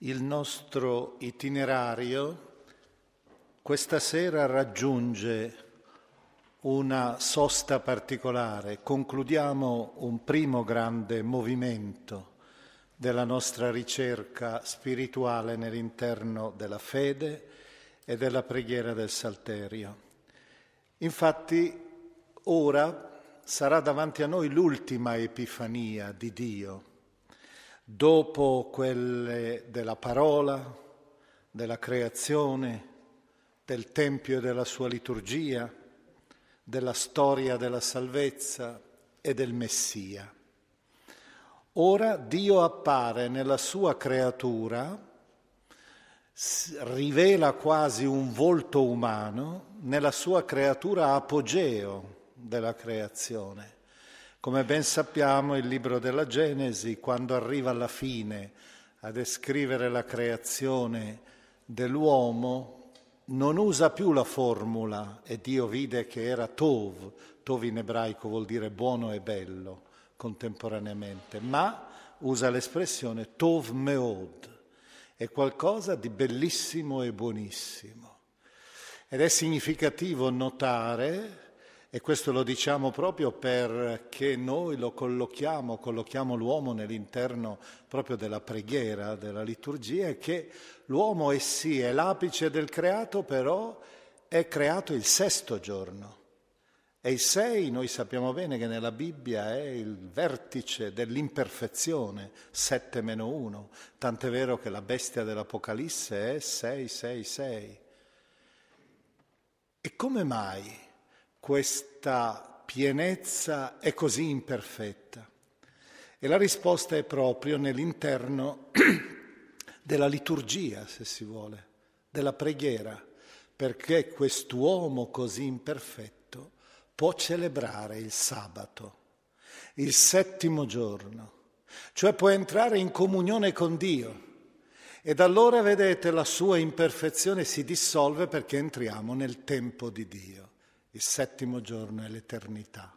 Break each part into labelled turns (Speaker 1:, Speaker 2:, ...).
Speaker 1: Il nostro itinerario questa sera raggiunge una sosta particolare. Concludiamo un primo grande movimento della nostra ricerca spirituale nell'interno della fede e della preghiera del Salterio. Infatti ora sarà davanti a noi l'ultima epifania di Dio, dopo quelle della parola, della creazione, del Tempio e della sua liturgia, della storia della salvezza e del Messia. Ora Dio appare nella sua creatura, rivela quasi un volto umano nella sua creatura apogeo della creazione. Come ben sappiamo il libro della Genesi, quando arriva alla fine a descrivere la creazione dell'uomo, non usa più la formula e Dio vide che era Tov, Tov in ebraico vuol dire buono e bello, contemporaneamente, ma usa l'espressione Tov Meod, è qualcosa di bellissimo e buonissimo. Ed è significativo notare, e questo lo diciamo proprio perché noi lo collochiamo, collochiamo l'uomo nell'interno proprio della preghiera, della liturgia, che l'uomo è sì, è l'apice del creato, però è creato il sesto giorno. E il 6 noi sappiamo bene che nella Bibbia è il vertice dell'imperfezione, 7 meno 1, tant'è vero che la bestia dell'Apocalisse è 6, 6, 6. E come mai questa pienezza è così imperfetta? E la risposta è proprio nell'interno della liturgia, se si vuole, della preghiera, perché quest'uomo così imperfetto può celebrare il sabato, il settimo giorno, cioè può entrare in comunione con Dio. Ed allora, vedete, la sua imperfezione si dissolve perché entriamo nel tempo di Dio. Il settimo giorno è l'eternità.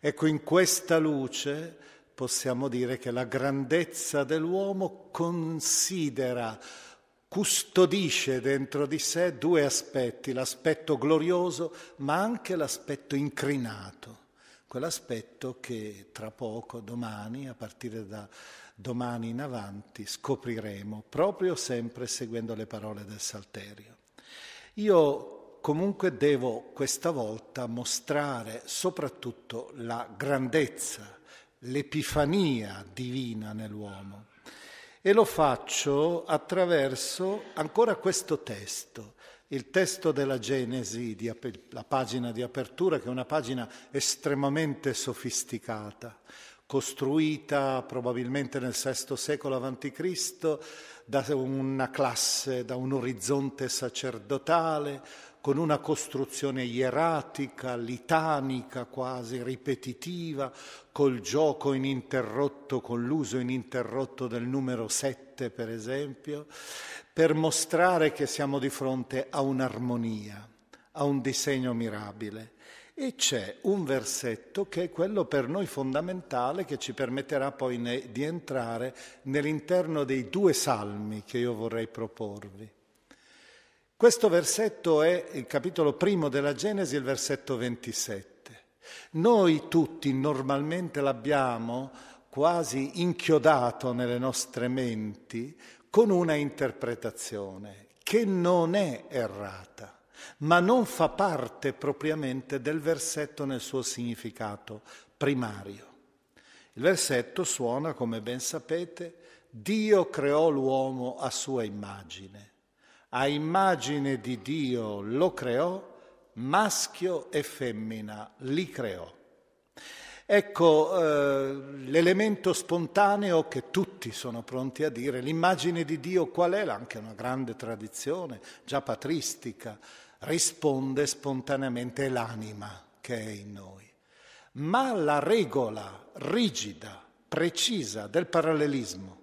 Speaker 1: Ecco, in questa luce possiamo dire che la grandezza dell'uomo considera custodisce dentro di sé due aspetti, l'aspetto glorioso ma anche l'aspetto incrinato, quell'aspetto che tra poco, domani, a partire da domani in avanti, scopriremo, proprio sempre seguendo le parole del Salterio. Io comunque devo questa volta mostrare soprattutto la grandezza, l'epifania divina nell'uomo e lo faccio attraverso ancora questo testo, il testo della Genesi, la pagina di apertura, che è una pagina estremamente sofisticata, costruita probabilmente nel VI secolo a.C. da una classe, da un orizzonte sacerdotale, con una costruzione ieratica, litanica, quasi ripetitiva, col gioco ininterrotto, con l'uso ininterrotto del numero 7, per esempio, per mostrare che siamo di fronte a un'armonia, a un disegno mirabile. E c'è un versetto che è quello per noi fondamentale che ci permetterà poi ne, di entrare nell'interno dei due salmi che io vorrei proporvi. Questo versetto è il capitolo primo della Genesi, il versetto 27. Noi tutti normalmente l'abbiamo quasi inchiodato nelle nostre menti con una interpretazione che non è errata ma non fa parte propriamente del versetto nel suo significato primario. Il versetto suona, come ben sapete, Dio creò l'uomo a sua immagine. A immagine di Dio lo creò, maschio e femmina li creò. Ecco eh, l'elemento spontaneo che tutti sono pronti a dire, l'immagine di Dio qual è? Anche una grande tradizione, già patristica, risponde spontaneamente l'anima che è in noi. Ma la regola rigida, precisa del parallelismo,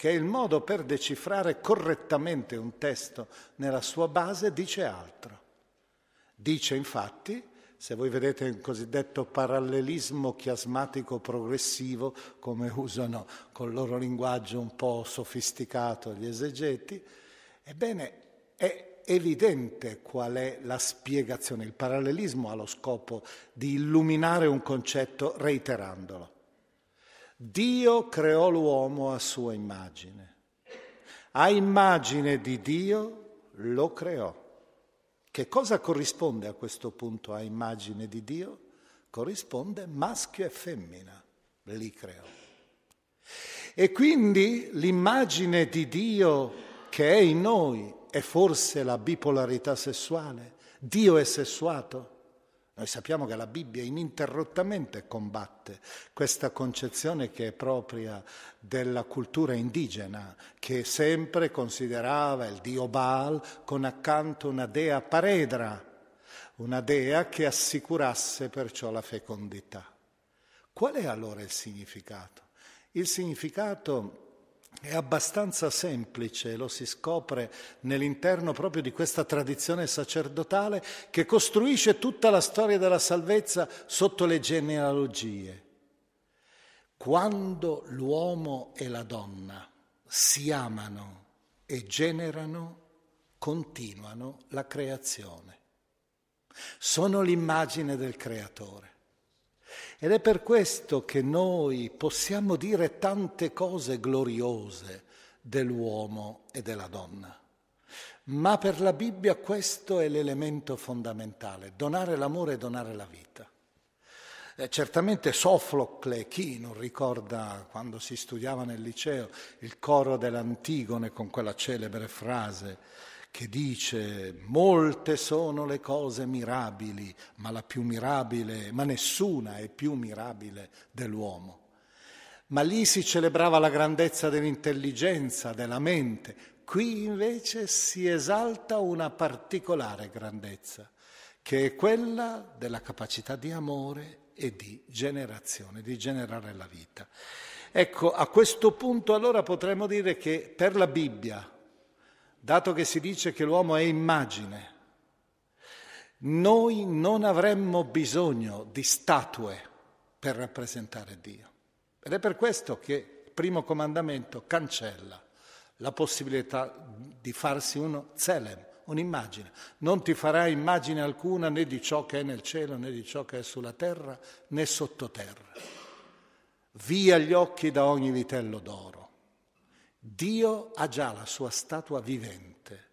Speaker 1: che è il modo per decifrare correttamente un testo nella sua base, dice altro. Dice infatti, se voi vedete il cosiddetto parallelismo chiasmatico progressivo, come usano col loro linguaggio un po' sofisticato gli esegeti, ebbene è evidente qual è la spiegazione. Il parallelismo ha lo scopo di illuminare un concetto reiterandolo. Dio creò l'uomo a sua immagine. A immagine di Dio lo creò. Che cosa corrisponde a questo punto a immagine di Dio? Corrisponde maschio e femmina, li creò. E quindi l'immagine di Dio che è in noi è forse la bipolarità sessuale? Dio è sessuato? Noi sappiamo che la Bibbia ininterrottamente combatte questa concezione che è propria della cultura indigena, che sempre considerava il dio Baal con accanto una dea paredra, una dea che assicurasse perciò la fecondità. Qual è allora il significato? Il significato è abbastanza semplice, lo si scopre nell'interno proprio di questa tradizione sacerdotale che costruisce tutta la storia della salvezza sotto le genealogie. Quando l'uomo e la donna si amano e generano, continuano la creazione. Sono l'immagine del creatore. Ed è per questo che noi possiamo dire tante cose gloriose dell'uomo e della donna. Ma per la Bibbia questo è l'elemento fondamentale, donare l'amore e donare la vita. Eh, certamente Sofocle, chi non ricorda quando si studiava nel liceo il coro dell'Antigone con quella celebre frase che dice molte sono le cose mirabili, ma la più mirabile, ma nessuna è più mirabile dell'uomo. Ma lì si celebrava la grandezza dell'intelligenza, della mente. Qui invece si esalta una particolare grandezza, che è quella della capacità di amore e di generazione, di generare la vita. Ecco, a questo punto allora potremmo dire che per la Bibbia, dato che si dice che l'uomo è immagine, noi non avremmo bisogno di statue per rappresentare Dio. Ed è per questo che il primo comandamento cancella la possibilità di farsi uno zelem, un'immagine. Non ti farai immagine alcuna né di ciò che è nel cielo, né di ciò che è sulla terra, né sottoterra. Via gli occhi da ogni vitello d'oro. Dio ha già la sua statua vivente,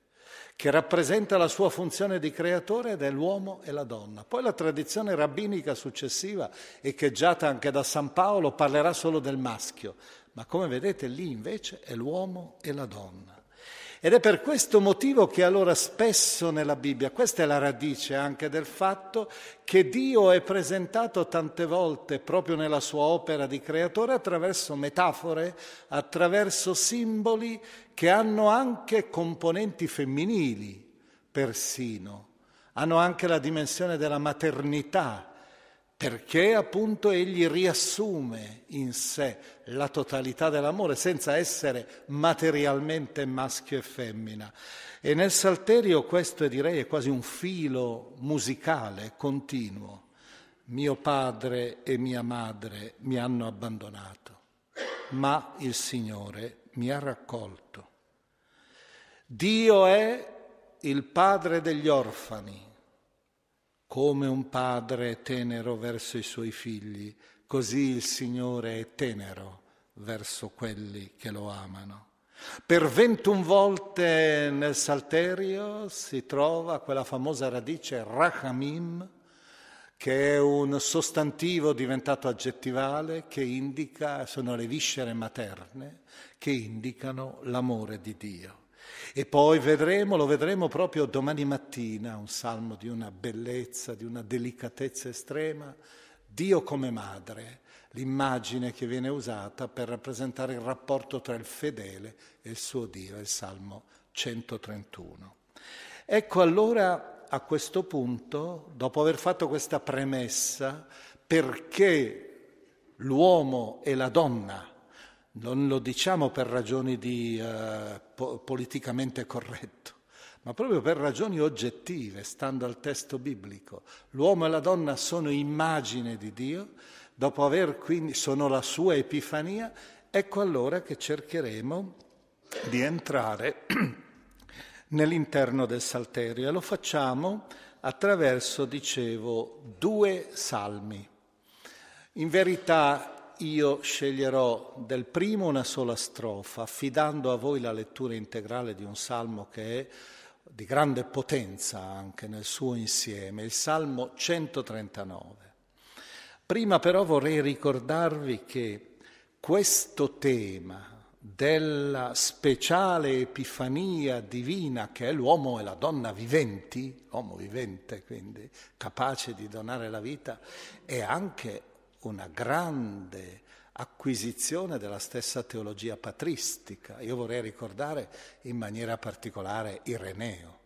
Speaker 1: che rappresenta la sua funzione di creatore dell'uomo e la donna. Poi la tradizione rabbinica successiva, echeggiata anche da San Paolo, parlerà solo del maschio, ma come vedete lì invece è l'uomo e la donna. Ed è per questo motivo che allora spesso nella Bibbia, questa è la radice anche del fatto che Dio è presentato tante volte proprio nella sua opera di creatore attraverso metafore, attraverso simboli che hanno anche componenti femminili, persino, hanno anche la dimensione della maternità, perché appunto egli riassume in sé la totalità dell'amore senza essere materialmente maschio e femmina. E nel Salterio questo direi è quasi un filo musicale continuo. Mio padre e mia madre mi hanno abbandonato, ma il Signore mi ha raccolto. Dio è il padre degli orfani, come un padre tenero verso i suoi figli, così il Signore è tenero verso quelli che lo amano. Per 21 volte nel Salterio si trova quella famosa radice rachamim, che è un sostantivo diventato aggettivale che indica, sono le viscere materne, che indicano l'amore di Dio. E poi vedremo, lo vedremo proprio domani mattina, un salmo di una bellezza, di una delicatezza estrema, Dio come madre, l'immagine che viene usata per rappresentare il rapporto tra il fedele e il suo Dio, il Salmo 131. Ecco allora a questo punto, dopo aver fatto questa premessa, perché l'uomo e la donna, non lo diciamo per ragioni di uh, po- politicamente corretto, ma proprio per ragioni oggettive, stando al testo biblico. L'uomo e la donna sono immagine di Dio, dopo aver quindi sono la sua epifania, ecco allora che cercheremo di entrare nell'interno del Salterio e lo facciamo attraverso, dicevo, due salmi. In verità io sceglierò del primo una sola strofa, affidando a voi la lettura integrale di un salmo che è di grande potenza anche nel suo insieme, il Salmo 139. Prima però vorrei ricordarvi che questo tema della speciale epifania divina che è l'uomo e la donna viventi, l'uomo vivente quindi capace di donare la vita, è anche una grande acquisizione della stessa teologia patristica. Io vorrei ricordare in maniera particolare Ireneo,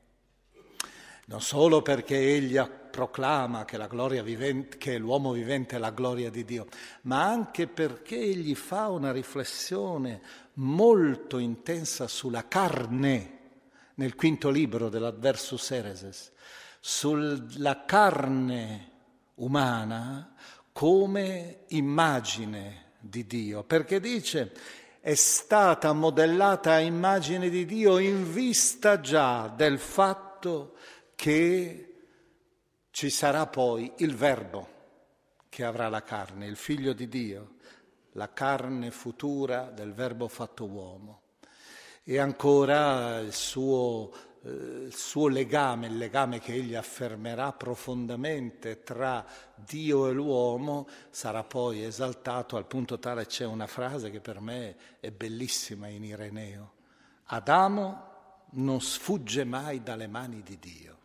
Speaker 1: non solo perché egli proclama che, vivente, che, l'uomo vivente è la gloria di Dio, ma anche perché egli fa una riflessione molto intensa sulla carne, nel quinto libro dell'Adversus Ereses, sulla carne umana come immagine di Dio, perché dice è stata modellata a immagine di Dio in vista già del fatto che ci sarà poi il Verbo che avrà la carne, il figlio di Dio, la carne futura del Verbo fatto uomo. E ancora il suo, il suo legame, il legame che egli affermerà profondamente tra Dio e l'uomo, sarà poi esaltato al punto tale c'è una frase che per me è bellissima in Ireneo. Adamo non sfugge mai dalle mani di Dio.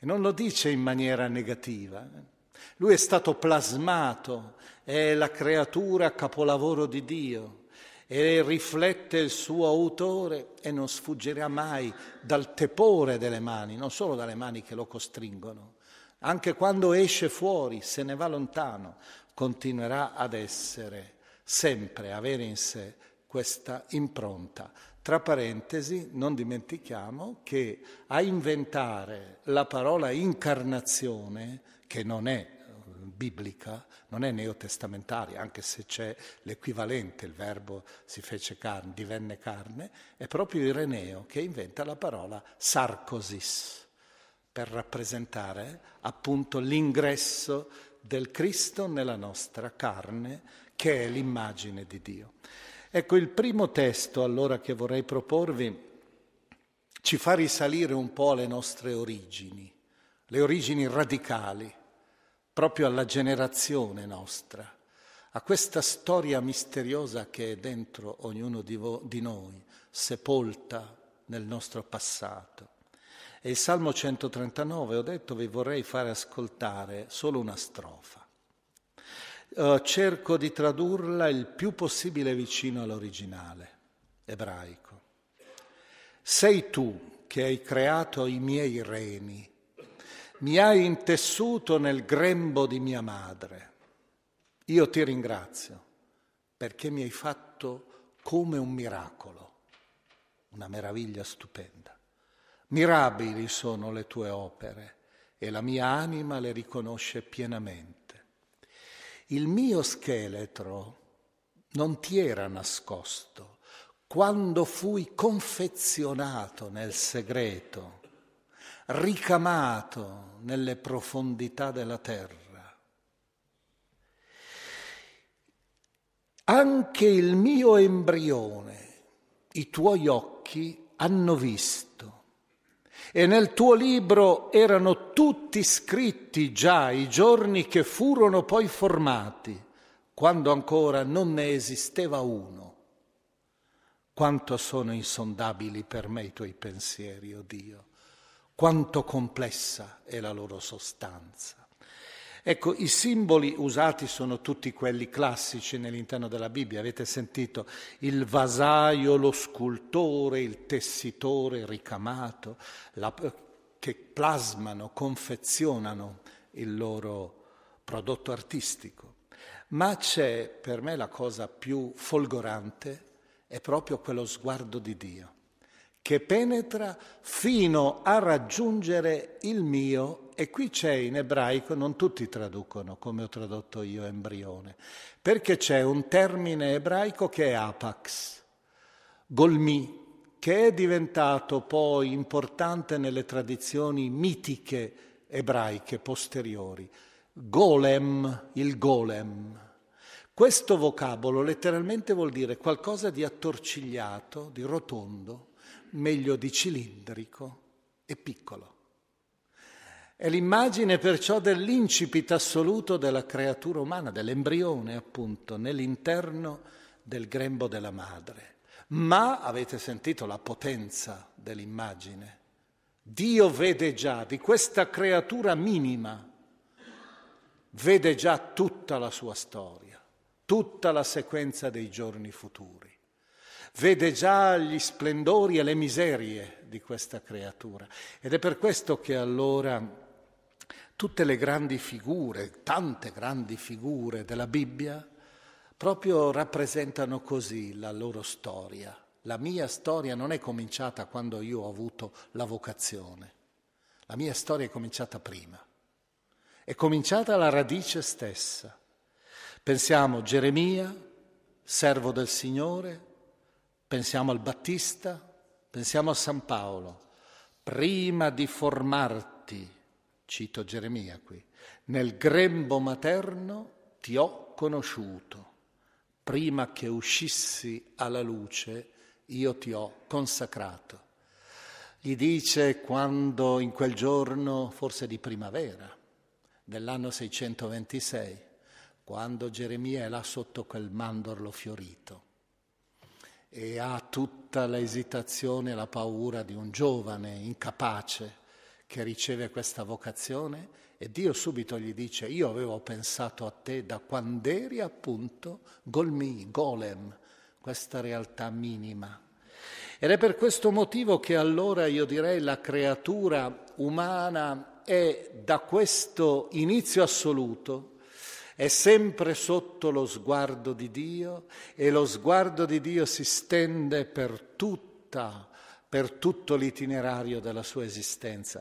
Speaker 1: E non lo dice in maniera negativa. Eh. Lui è stato plasmato, è la creatura capolavoro di Dio e riflette il suo autore e non sfuggirà mai dal tepore delle mani, non solo dalle mani che lo costringono, anche quando esce fuori, se ne va lontano, continuerà ad essere sempre, avere in sé questa impronta. Tra parentesi, non dimentichiamo che a inventare la parola incarnazione, che non è biblica, non è neotestamentaria, anche se c'è l'equivalente, il verbo si fece carne, divenne carne, è proprio Ireneo che inventa la parola sarcosis per rappresentare appunto l'ingresso del Cristo nella nostra carne, che è l'immagine di Dio. Ecco, il primo testo allora che vorrei proporvi ci fa risalire un po' alle nostre origini, le origini radicali proprio alla generazione nostra, a questa storia misteriosa che è dentro ognuno di, vo- di noi, sepolta nel nostro passato. E il Salmo 139, ho detto, vi vorrei fare ascoltare solo una strofa. Uh, cerco di tradurla il più possibile vicino all'originale ebraico. Sei tu che hai creato i miei reni mi hai intessuto nel grembo di mia madre. Io ti ringrazio perché mi hai fatto come un miracolo, una meraviglia stupenda. Mirabili sono le tue opere e la mia anima le riconosce pienamente. Il mio scheletro non ti era nascosto quando fui confezionato nel segreto, ricamato nelle profondità della terra. Anche il mio embrione, i tuoi occhi hanno visto e nel tuo libro erano tutti scritti già i giorni che furono poi formati, quando ancora non ne esisteva uno. Quanto sono insondabili per me i tuoi pensieri, o oh Dio, quanto complessa è la loro sostanza. Ecco, i simboli usati sono tutti quelli classici nell'interno della Bibbia. Avete sentito il vasaio, lo scultore, il tessitore ricamato, la, che plasmano, confezionano il loro prodotto artistico. Ma c'è per me la cosa più folgorante, è proprio quello sguardo di Dio che penetra fino a raggiungere il mio, e qui c'è in ebraico, non tutti traducono come ho tradotto io embrione, perché c'è un termine ebraico che è apax, golmi, che è diventato poi importante nelle tradizioni mitiche ebraiche posteriori, golem, il golem. Questo vocabolo letteralmente vuol dire qualcosa di attorcigliato, di rotondo, meglio di cilindrico e piccolo. È l'immagine perciò dell'incipit assoluto della creatura umana, dell'embrione appunto, nell'interno del grembo della madre. Ma avete sentito la potenza dell'immagine. Dio vede già di questa creatura minima, vede già tutta la sua storia, tutta la sequenza dei giorni futuri vede già gli splendori e le miserie di questa creatura. Ed è per questo che allora tutte le grandi figure, tante grandi figure della Bibbia, proprio rappresentano così la loro storia. La mia storia non è cominciata quando io ho avuto la vocazione, la mia storia è cominciata prima, è cominciata alla radice stessa. Pensiamo Geremia, servo del Signore, Pensiamo al Battista, pensiamo a San Paolo. Prima di formarti, cito Geremia qui, nel grembo materno ti ho conosciuto. Prima che uscissi alla luce, io ti ho consacrato. Gli dice quando in quel giorno, forse di primavera, dell'anno 626, quando Geremia è là sotto quel mandorlo fiorito e ha tutta l'esitazione e la paura di un giovane incapace che riceve questa vocazione e Dio subito gli dice io avevo pensato a te da quando eri appunto Golmi, Golem, questa realtà minima. Ed è per questo motivo che allora io direi la creatura umana è da questo inizio assoluto è sempre sotto lo sguardo di Dio e lo sguardo di Dio si stende per tutta, per tutto l'itinerario della sua esistenza.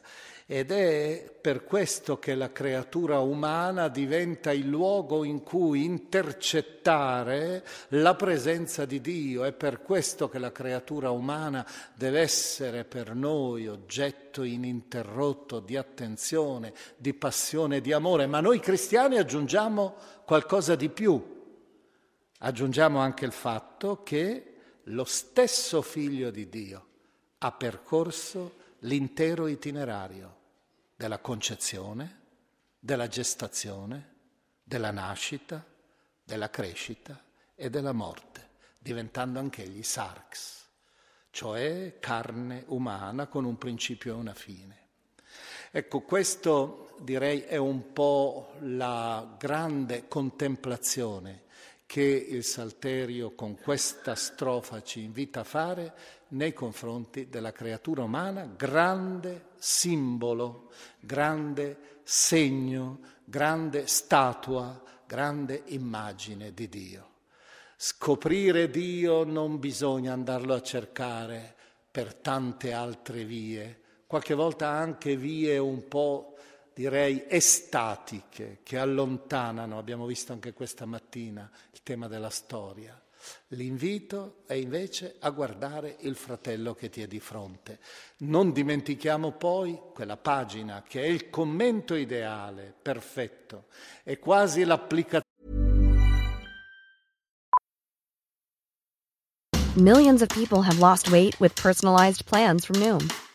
Speaker 1: Ed è per questo che la creatura umana diventa il luogo in cui intercettare la presenza di Dio. È per questo che la creatura umana deve essere per noi oggetto ininterrotto di attenzione, di passione, di amore. Ma noi cristiani aggiungiamo qualcosa di più. Aggiungiamo anche il fatto che lo stesso figlio di Dio ha percorso l'intero itinerario della concezione, della gestazione, della nascita, della crescita e della morte, diventando anch'egli sarx, cioè carne umana con un principio e una fine. Ecco, questo direi è un po' la grande contemplazione che il Salterio con questa strofa ci invita a fare nei confronti della creatura umana, grande simbolo, grande segno, grande statua, grande immagine di Dio. Scoprire Dio non bisogna andarlo a cercare per tante altre vie, qualche volta anche vie un po' direi estatiche che allontanano, abbiamo visto anche questa mattina il tema della storia. L'invito è invece a guardare il fratello che ti è di fronte. Non dimentichiamo poi quella pagina che è il commento ideale, perfetto, è quasi l'applicazione.
Speaker 2: Millions of people have lost weight with personalized plans from Noom,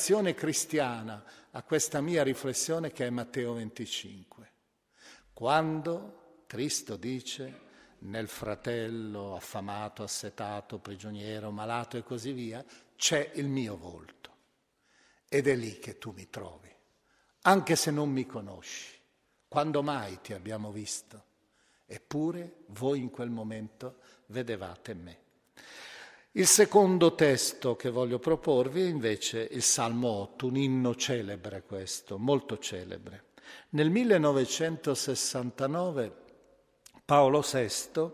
Speaker 1: Azione cristiana a questa mia riflessione che è Matteo 25. Quando Cristo dice nel fratello affamato, assetato, prigioniero, malato e così via, c'è il mio volto. Ed è lì che tu mi trovi, anche se non mi conosci. Quando mai ti abbiamo visto? Eppure voi in quel momento vedevate me. Il secondo testo che voglio proporvi è invece il Salmo 8, un inno celebre questo, molto celebre. Nel 1969 Paolo VI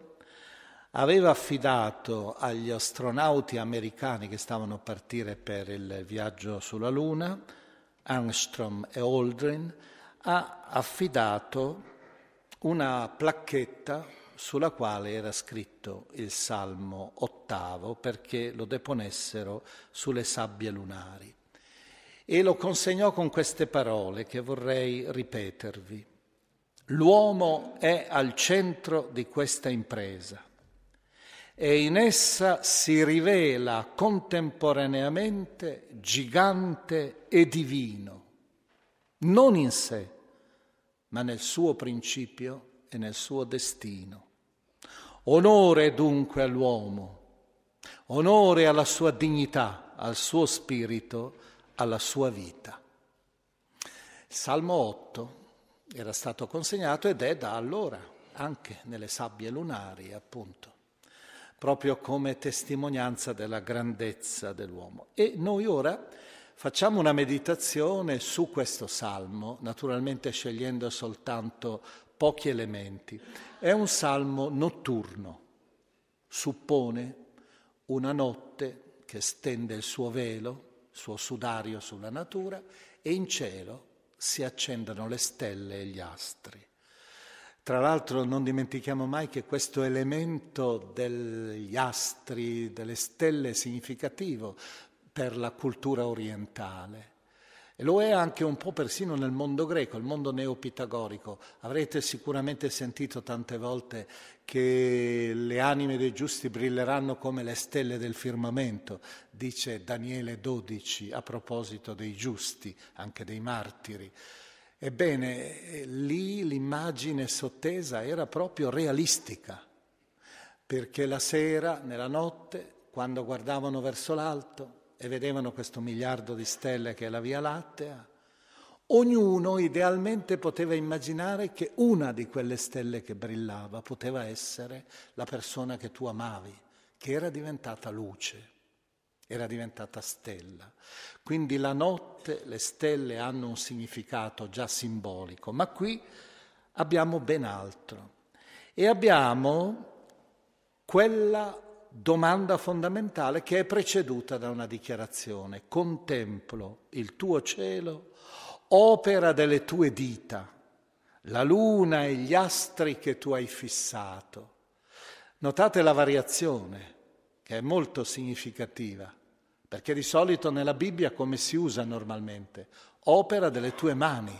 Speaker 1: aveva affidato agli astronauti americani che stavano a partire per il viaggio sulla Luna, Armstrong e Aldrin, ha affidato una placchetta sulla quale era scritto il Salmo ottavo perché lo deponessero sulle sabbie lunari. E lo consegnò con queste parole che vorrei ripetervi. L'uomo è al centro di questa impresa e in essa si rivela contemporaneamente gigante e divino, non in sé, ma nel suo principio e nel suo destino. Onore dunque all'uomo, onore alla sua dignità, al suo spirito, alla sua vita. Salmo 8 era stato consegnato ed è da allora anche nelle sabbie lunari, appunto, proprio come testimonianza della grandezza dell'uomo. E noi ora facciamo una meditazione su questo salmo, naturalmente scegliendo soltanto pochi elementi. È un salmo notturno, suppone una notte che stende il suo velo, il suo sudario sulla natura e in cielo si accendono le stelle e gli astri. Tra l'altro non dimentichiamo mai che questo elemento degli astri, delle stelle è significativo per la cultura orientale. E lo è anche un po' persino nel mondo greco, il mondo neopitagorico. Avrete sicuramente sentito tante volte che le anime dei giusti brilleranno come le stelle del firmamento, dice Daniele 12 a proposito dei giusti, anche dei martiri. Ebbene, lì l'immagine sottesa era proprio realistica, perché la sera, nella notte, quando guardavano verso l'alto, e vedevano questo miliardo di stelle che è la Via Lattea, ognuno idealmente poteva immaginare che una di quelle stelle che brillava poteva essere la persona che tu amavi, che era diventata luce, era diventata stella. Quindi la notte, le stelle hanno un significato già simbolico, ma qui abbiamo ben altro. E abbiamo quella domanda fondamentale che è preceduta da una dichiarazione. Contemplo il tuo cielo, opera delle tue dita, la luna e gli astri che tu hai fissato. Notate la variazione, che è molto significativa, perché di solito nella Bibbia come si usa normalmente? Opera delle tue mani.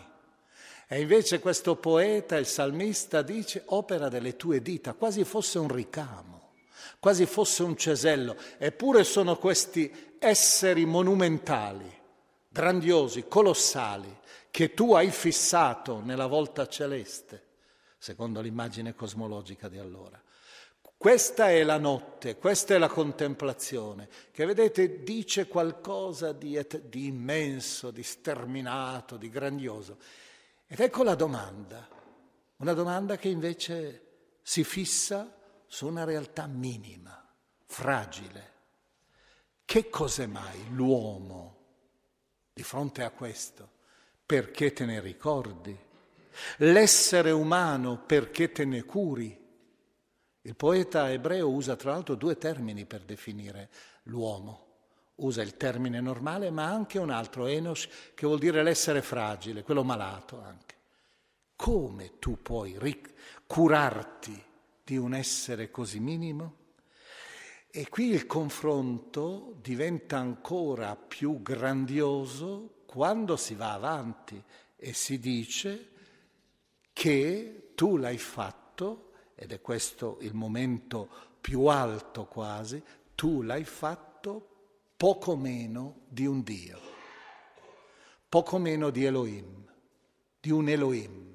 Speaker 1: E invece questo poeta, il salmista, dice opera delle tue dita, quasi fosse un ricamo, quasi fosse un cesello. Eppure sono questi esseri monumentali, grandiosi, colossali, che tu hai fissato nella volta celeste, secondo l'immagine cosmologica di allora. Questa è la notte, questa è la contemplazione, che vedete dice qualcosa di, et- di immenso, di sterminato, di grandioso. Ed ecco la domanda, una domanda che invece si fissa su una realtà minima, fragile. Che cos'è mai l'uomo di fronte a questo? Perché te ne ricordi? L'essere umano perché te ne curi? Il poeta ebreo usa tra l'altro due termini per definire l'uomo usa il termine normale, ma anche un altro, enos, che vuol dire l'essere fragile, quello malato anche. Come tu puoi ric- curarti di un essere così minimo? E qui il confronto diventa ancora più grandioso quando si va avanti e si dice che tu l'hai fatto, ed è questo il momento più alto quasi, tu l'hai fatto poco meno di un Dio, poco meno di Elohim, di un Elohim.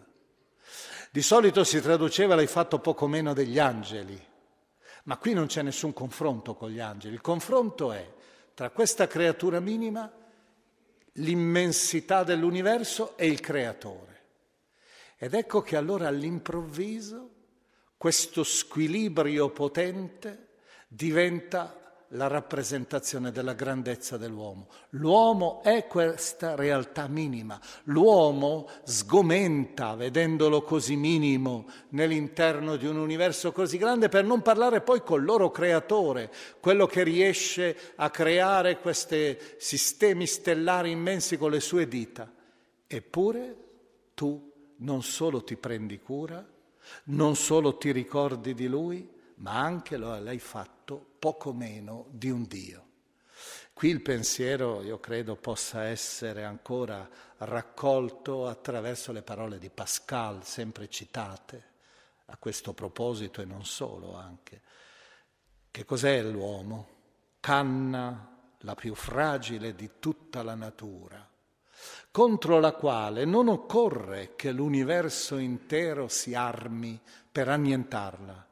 Speaker 1: Di solito si traduceva l'hai fatto poco meno degli angeli, ma qui non c'è nessun confronto con gli angeli. Il confronto è tra questa creatura minima, l'immensità dell'universo e il creatore. Ed ecco che allora all'improvviso questo squilibrio potente diventa la rappresentazione della grandezza dell'uomo. L'uomo è questa realtà minima. L'uomo sgomenta vedendolo così minimo nell'interno di un universo così grande per non parlare poi col loro creatore, quello che riesce a creare questi sistemi stellari immensi con le sue dita. Eppure tu non solo ti prendi cura, non solo ti ricordi di lui, ma anche lo hai fatto poco meno di un Dio. Qui il pensiero, io credo, possa essere ancora raccolto attraverso le parole di Pascal, sempre citate a questo proposito e non solo anche. Che cos'è l'uomo? Canna, la più fragile di tutta la natura, contro la quale non occorre che l'universo intero si armi per annientarla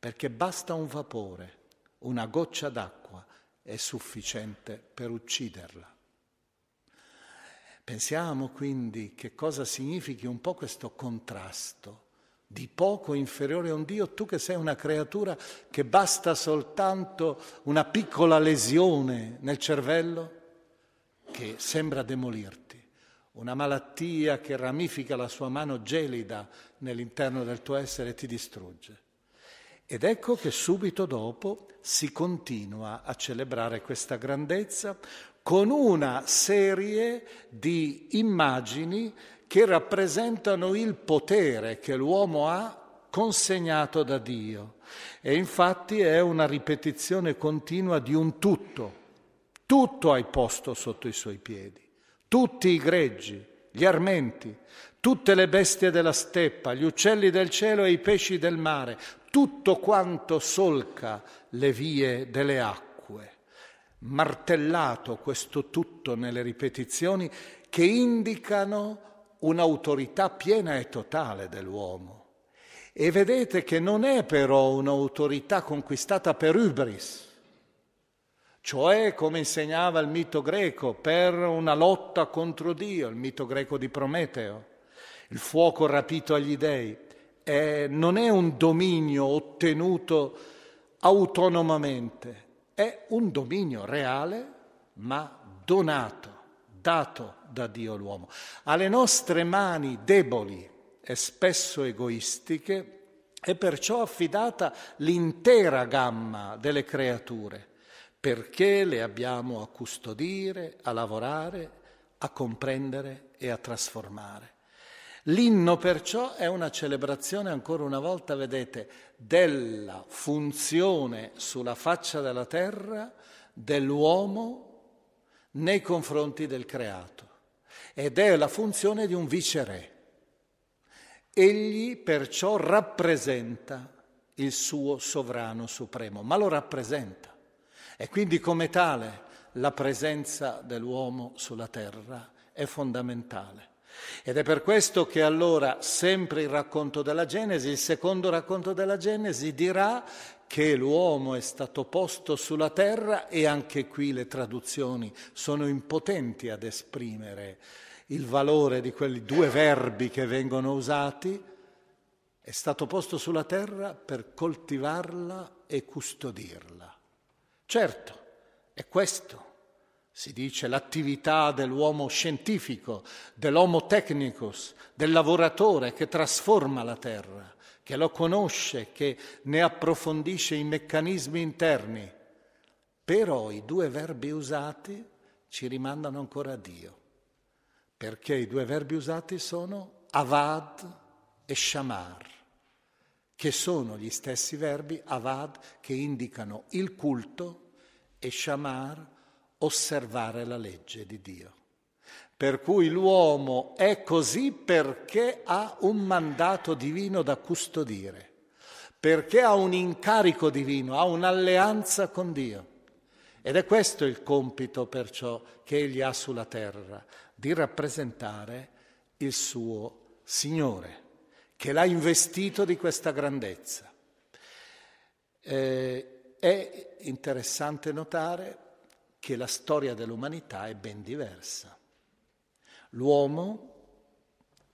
Speaker 1: perché basta un vapore, una goccia d'acqua è sufficiente per ucciderla. Pensiamo quindi che cosa significhi un po' questo contrasto di poco inferiore a un Dio, tu che sei una creatura che basta soltanto una piccola lesione nel cervello che sembra demolirti, una malattia che ramifica la sua mano gelida nell'interno del tuo essere e ti distrugge. Ed ecco che subito dopo si continua a celebrare questa grandezza con una serie di immagini che rappresentano il potere che l'uomo ha consegnato da Dio. E infatti è una ripetizione continua di un tutto. Tutto hai posto sotto i suoi piedi, tutti i greggi, gli armenti, tutte le bestie della steppa, gli uccelli del cielo e i pesci del mare, tutto quanto solca le vie delle acque. Martellato questo tutto nelle ripetizioni che indicano un'autorità piena e totale dell'uomo. E vedete che non è però un'autorità conquistata per ubris, cioè come insegnava il mito greco, per una lotta contro Dio, il mito greco di Prometeo, il fuoco rapito agli dei eh, non è un dominio ottenuto autonomamente, è un dominio reale ma donato, dato da Dio all'uomo. Alle nostre mani deboli e spesso egoistiche è perciò affidata l'intera gamma delle creature, perché le abbiamo a custodire, a lavorare, a comprendere e a trasformare. L'inno perciò è una celebrazione, ancora una volta, vedete, della funzione sulla faccia della terra dell'uomo nei confronti del creato ed è la funzione di un viceré. Egli perciò rappresenta il suo sovrano supremo, ma lo rappresenta e quindi come tale la presenza dell'uomo sulla terra è fondamentale. Ed è per questo che allora sempre il racconto della Genesi, il secondo racconto della Genesi dirà che l'uomo è stato posto sulla terra e anche qui le traduzioni sono impotenti ad esprimere il valore di quei due verbi che vengono usati, è stato posto sulla terra per coltivarla e custodirla. Certo, è questo si dice l'attività dell'uomo scientifico, dell'homo technicus, del lavoratore che trasforma la terra, che lo conosce, che ne approfondisce i meccanismi interni. Però i due verbi usati ci rimandano ancora a Dio, perché i due verbi usati sono avad e shamar, che sono gli stessi verbi avad che indicano il culto e shamar osservare la legge di Dio. Per cui l'uomo è così perché ha un mandato divino da custodire, perché ha un incarico divino, ha un'alleanza con Dio. Ed è questo il compito perciò che egli ha sulla terra, di rappresentare il suo Signore, che l'ha investito di questa grandezza. Eh, è interessante notare che la storia dell'umanità è ben diversa. L'uomo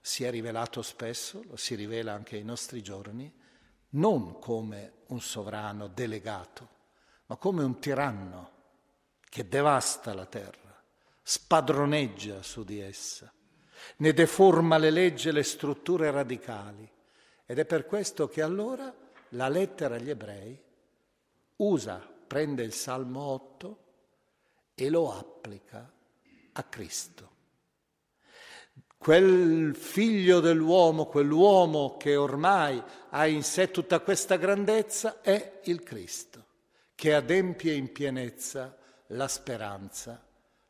Speaker 1: si è rivelato spesso, lo si rivela anche ai nostri giorni, non come un sovrano delegato, ma come un tiranno che devasta la terra, spadroneggia su di essa, ne deforma le leggi e le strutture radicali. Ed è per questo che allora la lettera agli ebrei usa, prende il Salmo 8, e lo applica a Cristo. Quel figlio dell'uomo, quell'uomo che ormai ha in sé tutta questa grandezza, è il Cristo, che adempie in pienezza la speranza,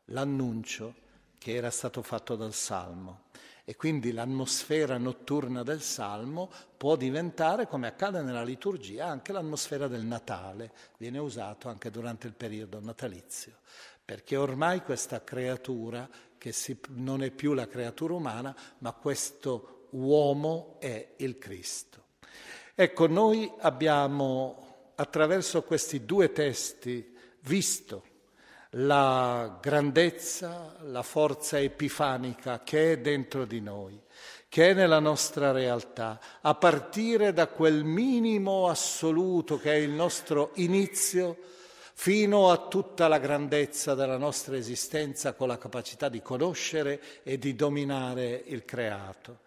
Speaker 1: l'annuncio che era stato fatto dal Salmo. E quindi l'atmosfera notturna del Salmo può diventare, come accade nella liturgia, anche l'atmosfera del Natale, viene usato anche durante il periodo natalizio perché ormai questa creatura, che si, non è più la creatura umana, ma questo uomo è il Cristo. Ecco, noi abbiamo attraverso questi due testi visto la grandezza, la forza epifanica che è dentro di noi, che è nella nostra realtà, a partire da quel minimo assoluto che è il nostro inizio, fino a tutta la grandezza della nostra esistenza con la capacità di conoscere e di dominare il creato.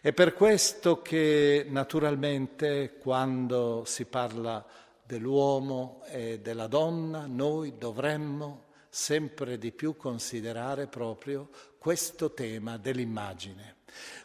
Speaker 1: È per questo che naturalmente quando si parla dell'uomo e della donna noi dovremmo sempre di più considerare proprio questo tema dell'immagine,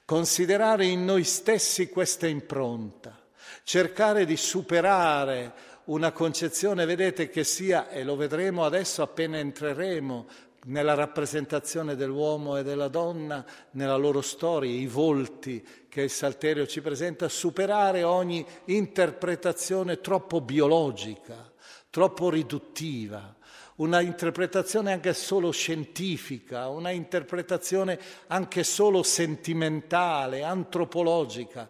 Speaker 1: considerare in noi stessi questa impronta, cercare di superare una concezione, vedete, che sia, e lo vedremo adesso appena entreremo nella rappresentazione dell'uomo e della donna, nella loro storia, i volti che il Salterio ci presenta, superare ogni interpretazione troppo biologica, troppo riduttiva, una interpretazione anche solo scientifica, una interpretazione anche solo sentimentale, antropologica.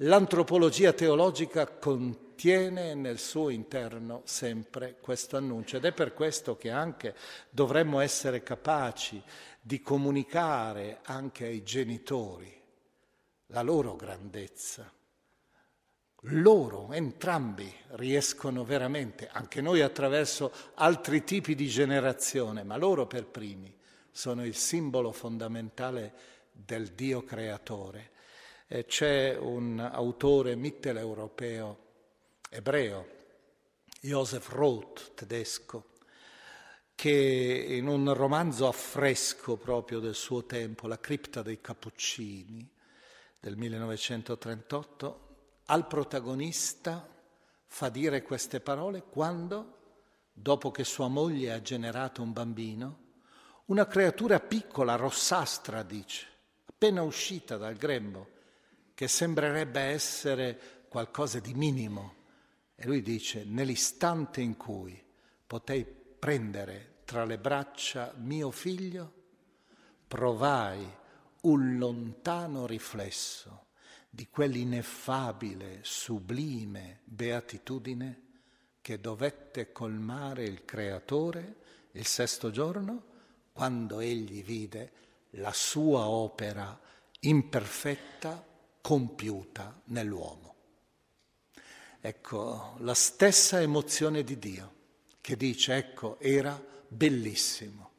Speaker 1: L'antropologia teologica contiene contiene nel suo interno sempre questo annuncio ed è per questo che anche dovremmo essere capaci di comunicare anche ai genitori la loro grandezza. Loro, entrambi, riescono veramente, anche noi attraverso altri tipi di generazione, ma loro per primi sono il simbolo fondamentale del Dio creatore Eh, c'è un autore mitteleuropeo ebreo, Joseph Roth, tedesco, che in un romanzo a fresco proprio del suo tempo, La cripta dei Cappuccini del 1938, al protagonista fa dire queste parole quando, dopo che sua moglie ha generato un bambino, una creatura piccola, rossastra, dice, appena uscita dal grembo, che sembrerebbe essere qualcosa di minimo. E lui dice, nell'istante in cui potei prendere tra le braccia mio figlio, provai un lontano riflesso di quell'ineffabile, sublime beatitudine che dovette colmare il Creatore il sesto giorno quando egli vide la sua opera imperfetta compiuta nell'uomo. Ecco, la stessa emozione di Dio che dice, ecco, era bellissimo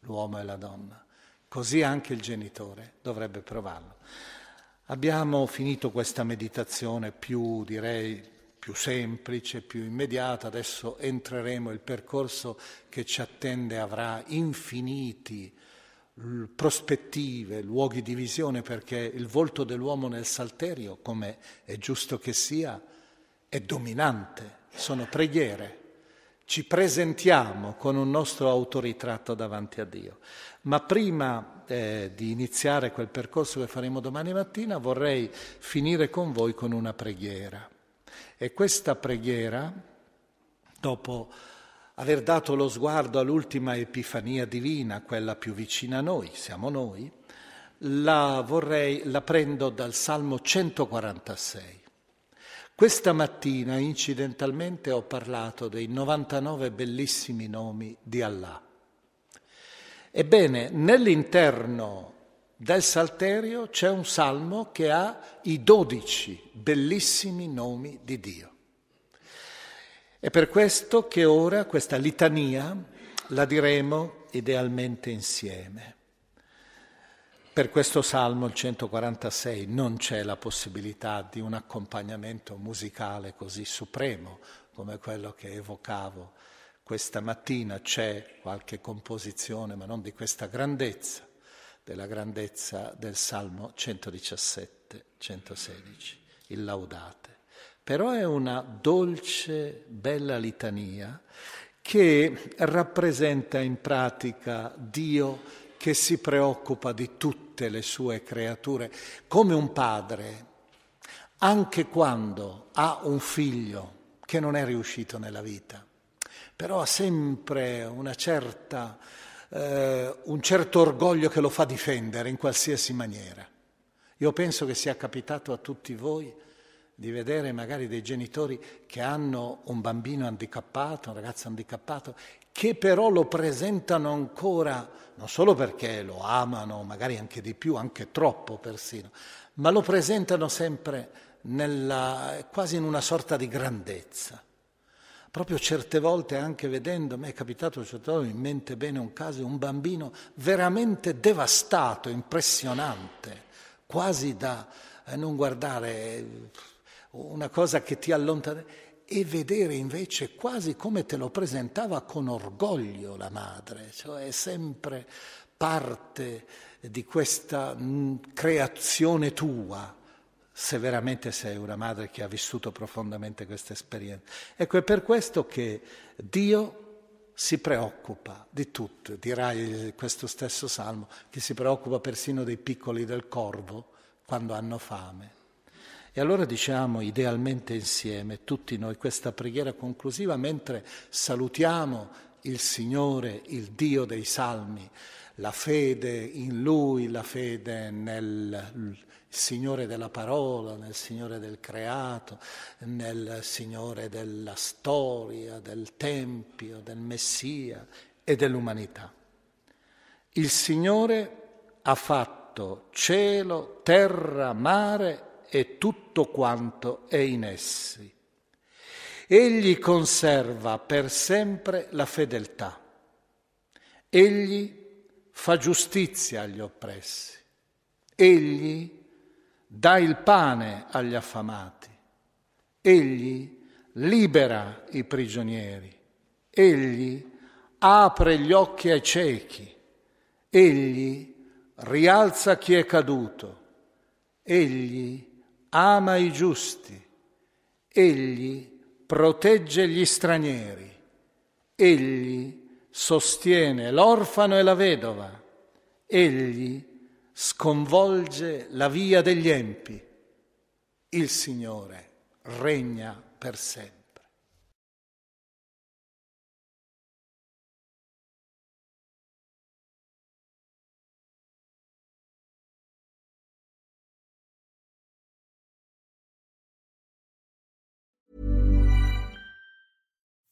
Speaker 1: l'uomo e la donna. Così anche il genitore dovrebbe provarlo. Abbiamo finito questa meditazione più, direi, più semplice, più immediata, adesso entreremo, il percorso che ci attende avrà infiniti prospettive, luoghi di visione, perché il volto dell'uomo nel salterio, come è giusto che sia, è dominante, sono preghiere. Ci presentiamo con un nostro autoritratto davanti a Dio. Ma prima eh, di iniziare quel percorso che faremo domani mattina vorrei finire con voi con una preghiera. E questa preghiera, dopo aver dato lo sguardo all'ultima epifania divina, quella più vicina a noi, siamo noi, la, vorrei, la prendo dal Salmo 146. Questa mattina incidentalmente ho parlato dei 99 bellissimi nomi di Allah. Ebbene, nell'interno del Salterio c'è un salmo che ha i dodici bellissimi nomi di Dio. È per questo che ora questa litania la diremo idealmente insieme. Per questo salmo, il 146, non c'è la possibilità di un accompagnamento musicale così supremo come quello che evocavo questa mattina c'è qualche composizione, ma non di questa grandezza, della grandezza del Salmo 117, 116, il Laudate. Però è una dolce, bella litania che rappresenta in pratica Dio che si preoccupa di tutte le sue creature, come un padre, anche quando ha un figlio che non è riuscito nella vita però ha sempre certa, eh, un certo orgoglio che lo fa difendere in qualsiasi maniera. Io penso che sia capitato a tutti voi di vedere magari dei genitori che hanno un bambino handicappato, un ragazzo handicappato, che però lo presentano ancora, non solo perché lo amano, magari anche di più, anche troppo persino, ma lo presentano sempre nella, quasi in una sorta di grandezza. Proprio certe volte anche vedendo, mi è capitato certe in mente bene un caso, un bambino veramente devastato, impressionante, quasi da eh, non guardare una cosa che ti allontana e vedere invece quasi come te lo presentava con orgoglio la madre, cioè sempre parte di questa mm, creazione tua, se veramente sei una madre che ha vissuto profondamente questa esperienza. Ecco, è per questo che Dio si preoccupa di tutto, dirai questo stesso salmo, che si preoccupa persino dei piccoli del corvo quando hanno fame. E allora diciamo idealmente insieme, tutti noi, questa preghiera conclusiva mentre salutiamo il Signore, il Dio dei salmi, la fede in Lui, la fede nel Signore della parola, nel Signore del creato, nel Signore della storia, del Tempio, del Messia e dell'umanità. Il Signore ha fatto cielo, terra, mare e tutto quanto è in essi. Egli conserva per sempre la fedeltà. Egli fa giustizia agli oppressi. Egli dà il pane agli affamati, egli libera i prigionieri, egli apre gli occhi ai ciechi, egli rialza chi è caduto, egli ama i giusti, egli protegge gli stranieri, egli sostiene l'orfano e la vedova, egli sconvolge la via degli empi. Il Signore regna per sempre.